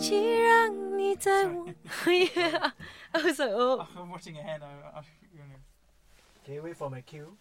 既让你在我 yeah. I was like, oh. I'm watching a hand. I, I, you know. Okay, wait for my cue.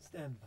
Stand by.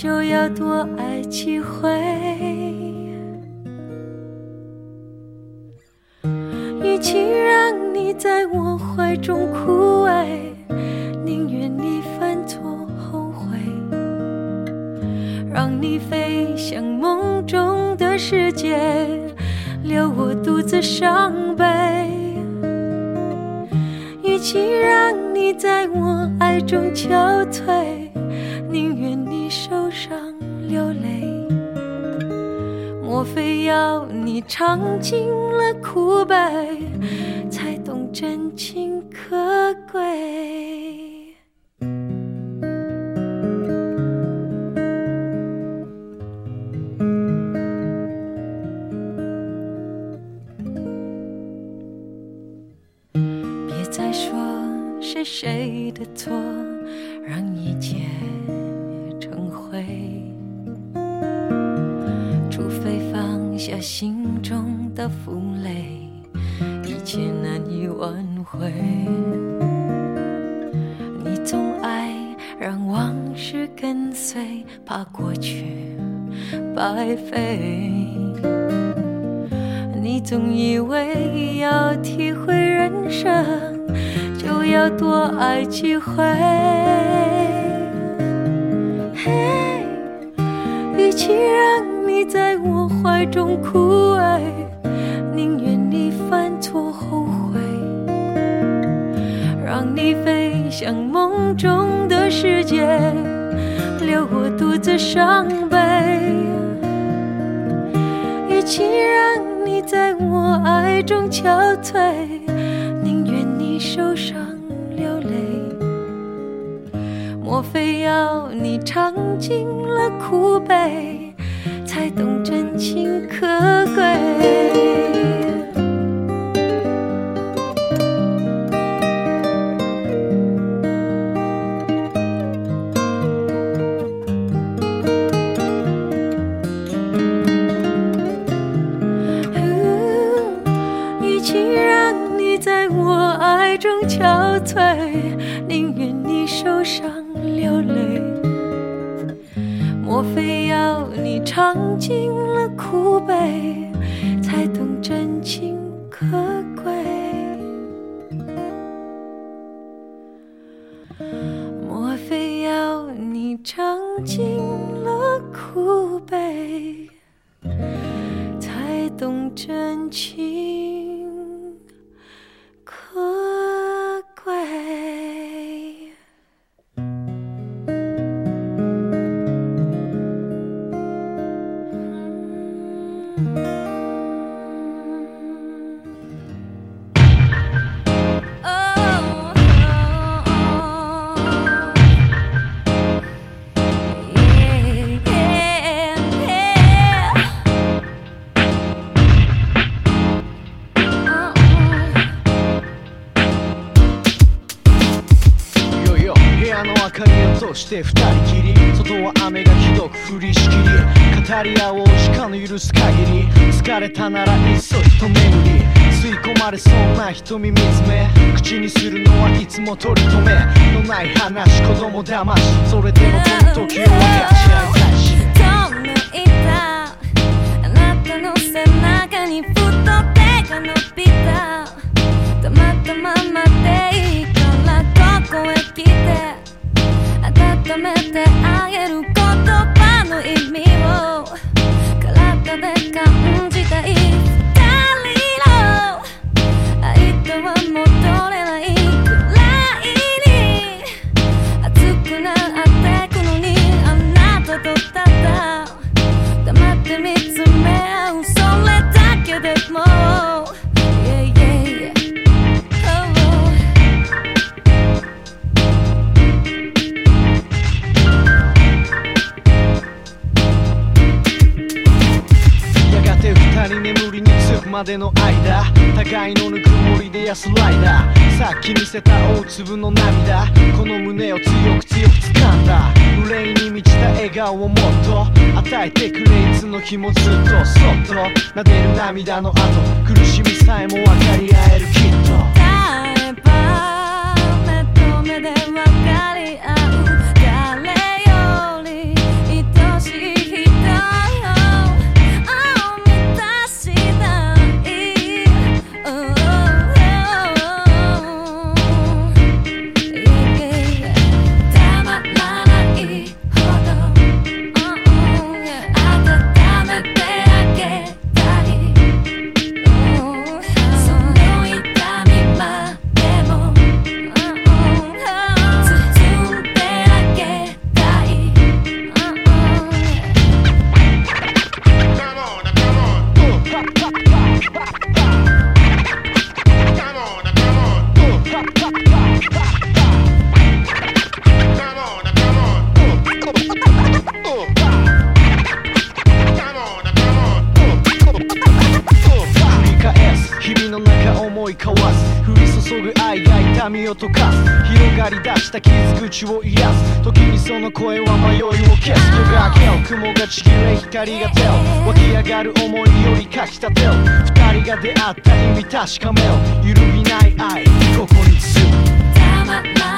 就要多爱几回，与其让你在我怀中枯萎，宁愿你犯错后悔，让你飞向梦中的世界，留我独自伤悲。与其让你在我爱中憔悴。莫非要你尝尽了苦悲，才懂真情可贵？飞，你总以为要体会人生，就要多爱几回。与其让你在我怀中枯萎，宁愿你犯错后悔。让你飞向梦中的世界，留我独自伤悲。岂让你在我爱中憔悴？宁愿你受伤流泪。莫非要你尝尽了苦悲，才懂真情可贵？既让你在我爱中憔悴？宁愿你受伤流泪。莫非要你尝尽了苦悲，才懂真情可贵？莫非要你尝尽了苦悲，才懂真情？して二人きり外は雨がひどく降りしきり語り合おう時間の許す限り疲れたなら急いと巡り吸い込まれそうな瞳見つめ口にするのはいつも取り留めのない話子供騙しそれでもこの時を分かち合いたいしいたあなたの背中にふと手が伸びたたまたま待っていいからここへ来て改めてあげる言葉の意味を体で感じ粒の涙この胸を強く強く掴んだ憂いに満ちた笑顔をもっと与えてくれいつの日もずっとそっと撫でる涙の後苦しみさえも分かり合えるきっと交わす降り注ぐ愛が痛みを溶かす広がり出した傷口を癒す時にその声は迷いを消す夜が明けよ雲がちぎれ光が手を湧き上がる思いよりかきたてよ二人が出会った意味確かめよ揺るぎない愛ここに包む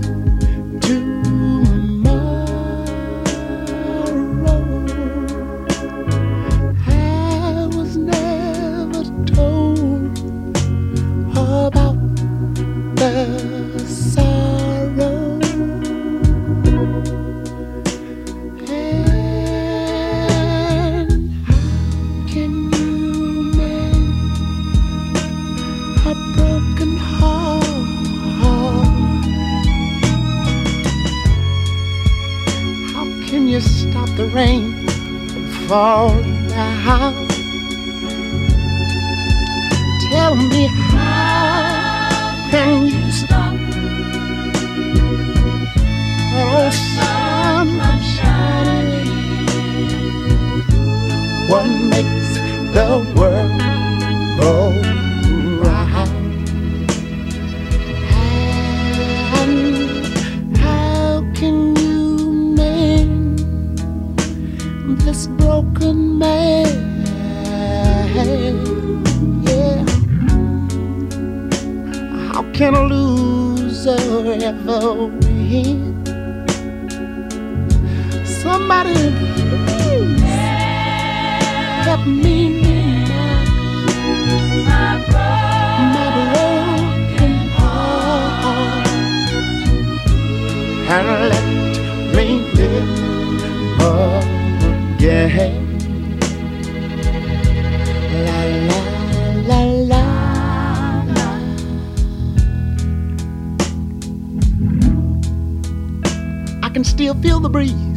the sun I'm shining. What makes the world go round? And how can you mend this broken man? Yeah. How can a loser ever win? somebody please help me and let me live again. La La la la la. I can still feel the breeze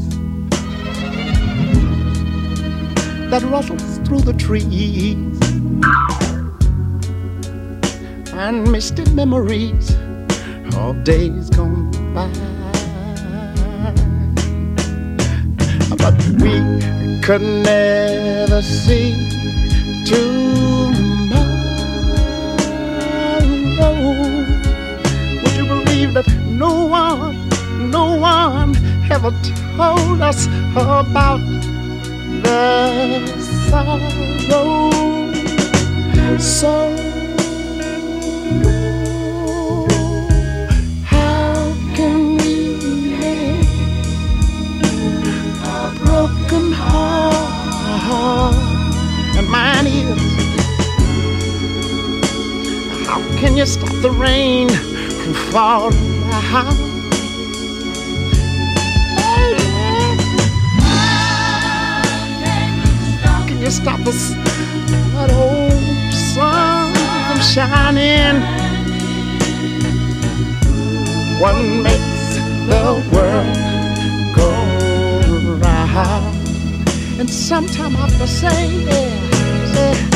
that rustles through the trees and misty memories of days gone by. But we could never see tomorrow. Would you believe that no one, no one ever told us about? the sorrow so how can we a broken heart and mine is how can you stop the rain from falling shining. What makes the world go round? And sometimes I have to say, yeah, say,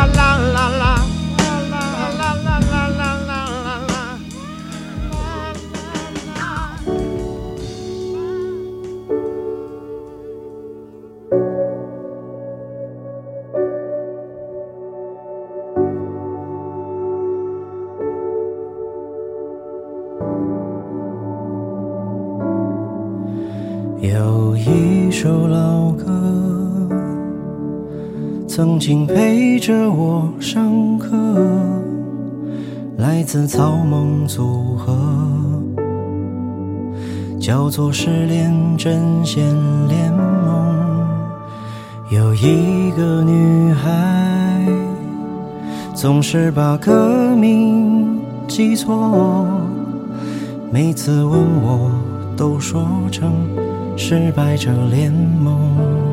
啦啦啦啦，啦啦啦啦啦啦啦啦啦。有一首老歌，曾经陪。着我上课，来自草蜢组合，叫做失恋阵线联盟。有一个女孩，总是把歌名记错，每次问我都说成失败者联盟。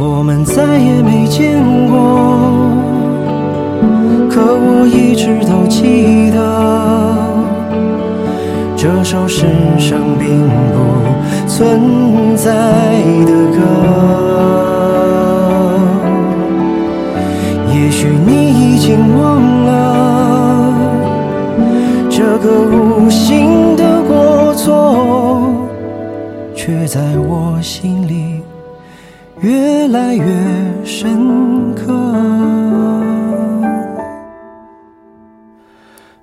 我们再也没见过，可我一直都记得这首世上并不存在的歌。也许你已经忘了这个无心的过错，却在我心。越来越深刻，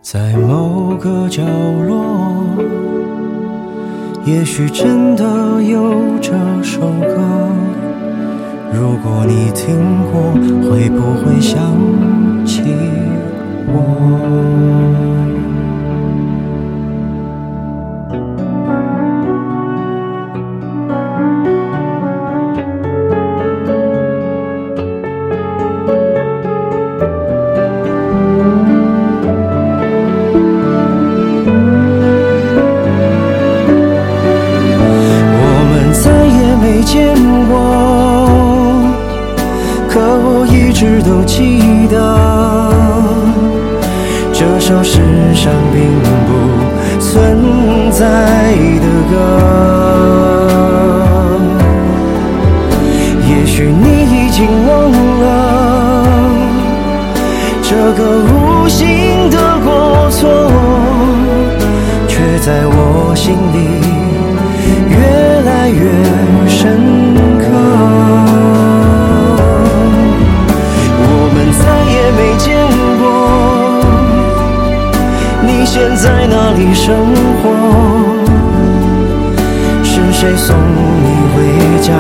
在某个角落，也许真的有这首歌。如果你听过，会不会想起我？也许你已经忘了这个无心的过错，却在我心里越来越深刻。我们再也没见过，你现在哪里生活？是谁送你回家？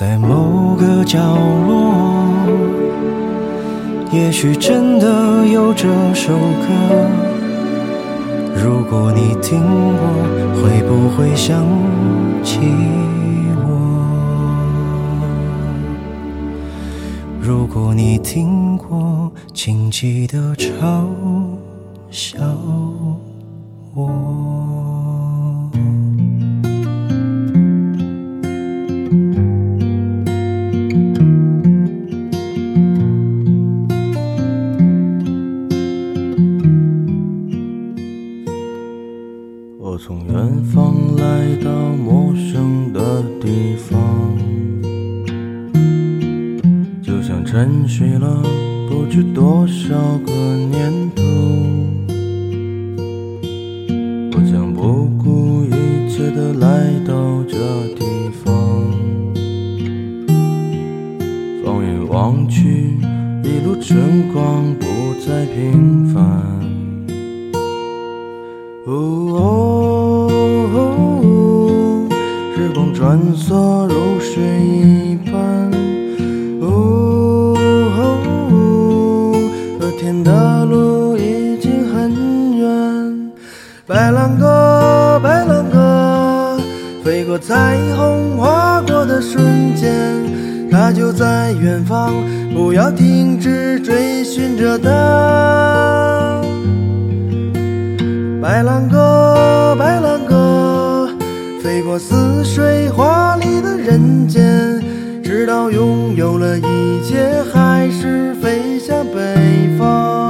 在某个角落，也许真的有这首歌。如果你听过，会不会想起我？如果你听过，请记得嘲笑我。沉睡了不知多少个年头，我将不顾一切的来到这地方。放眼望去，一路春光不再平。彩虹划过的瞬间，它就在远方。不要停止追寻着它。白兰鸽，白兰鸽，飞过似水华丽的人间，直到拥有了一切，还是飞向北方。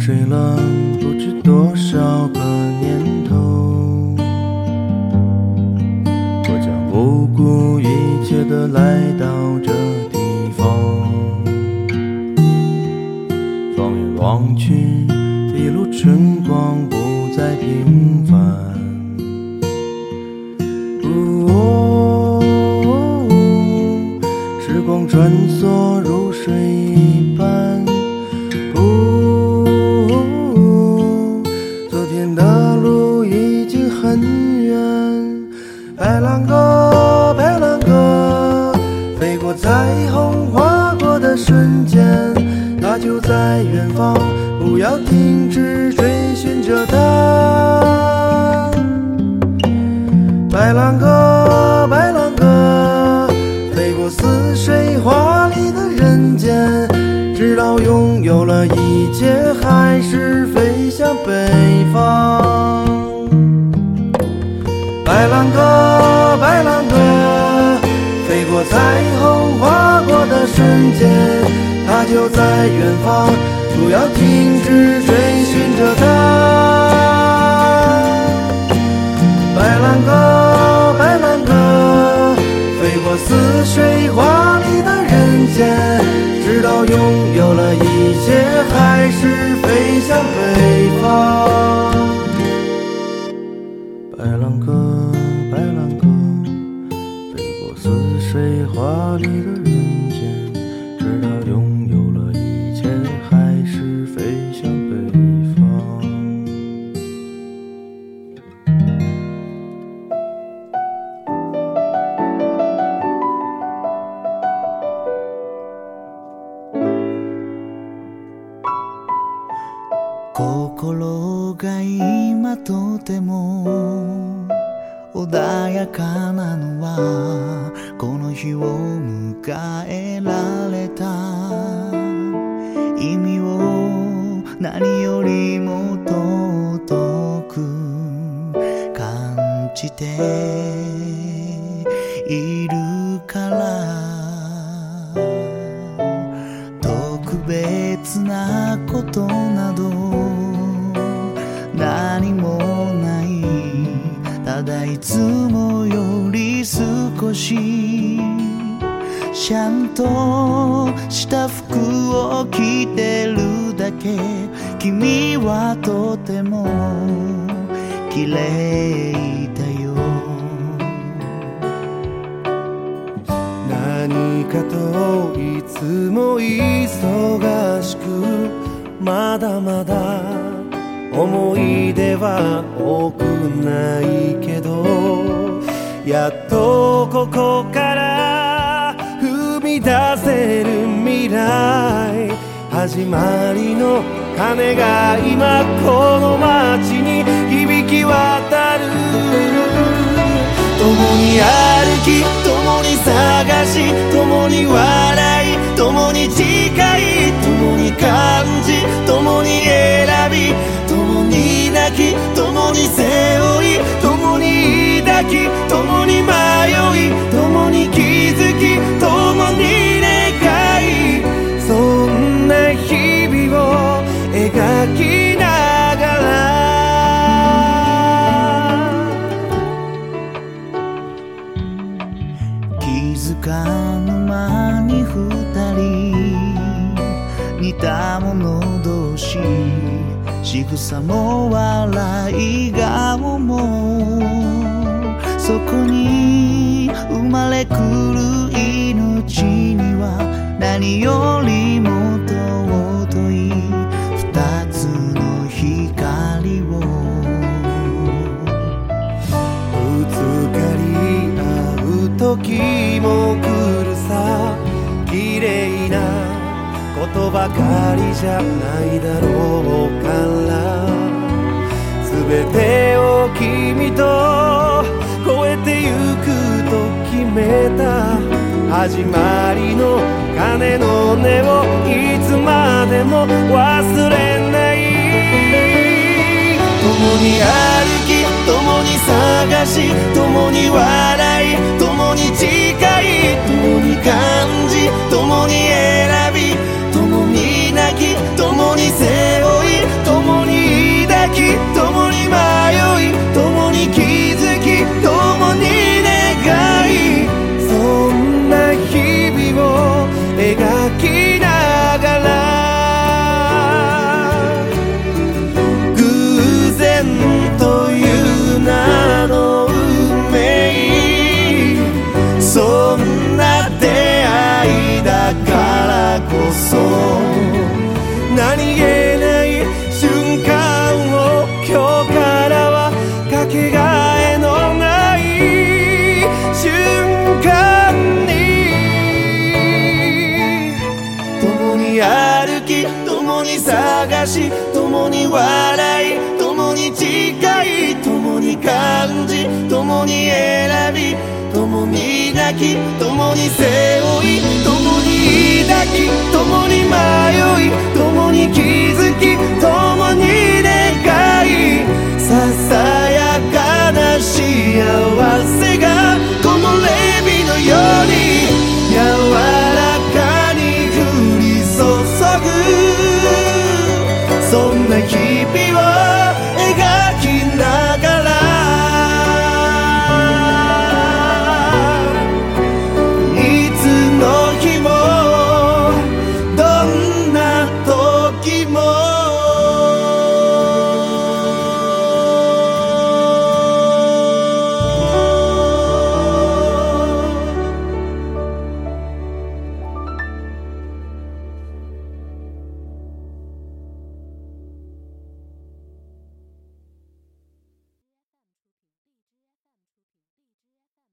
睡了不知多少个年头，我将不顾一切的来到这地方。放眼望去，一路春光。ただいつもより少しちゃんとした服を着てるだけ君はとても綺麗だよ何かといつも忙しくまだまだ思い出は多くないけどやっとここから踏み出せる未来始まりの鐘が今この街に響き渡る共に歩き共に探し共に笑い共に誓いに背負い共に抱き共に時も来るさ綺麗なことばかりじゃないだろうから全てを君と超えてゆくと決めた始まりの鐘の音をいつまでも忘れない共に歩き共に探し共に笑い共に感じ共に選び共に泣き共に背負い共に抱き共笑い共に誓い共に感じ共に選び共に抱き共に背負い共に抱き共に迷い共に気づき共に